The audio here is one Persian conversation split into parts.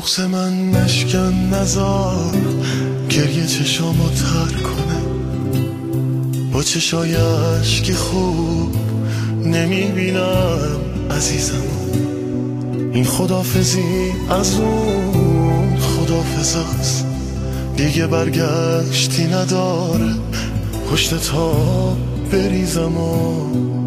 بغز من مشکن نزار گریه چشامو تر کنه. با چشای عشقی خوب نمی‌بینم عزیزم. این خدافزی از اون خدافزاست دیگه برگشتی نداره. پشت تا بریزم و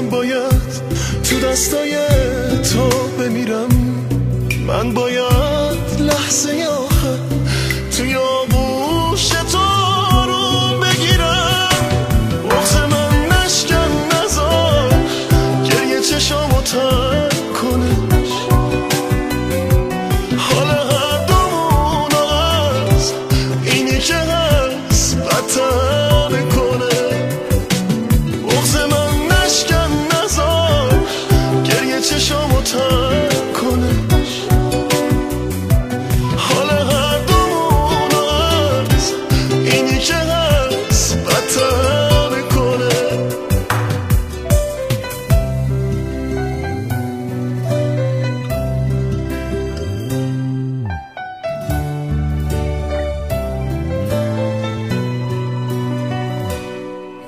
من باید تو دستای تو بمیرم. من باید لحظه آخر توی آغوش تو رو بگیرم. بغز من نشکن نزار گریه چشامو تر کنش. حال هر دومون از اینی که هست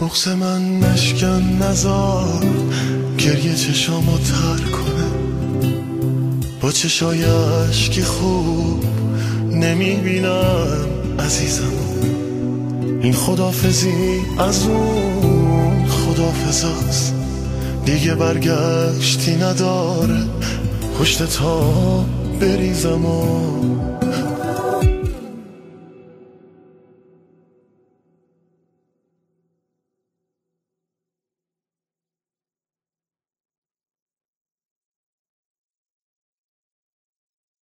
بغز من مشکن نزار گریه چشامو تر کنه. با چشای عشقی خوب نمی‌بینم عزیزم. این خدافزی از اون خدافزاست دیگه برگشتی نداره. پشت تا بریزم و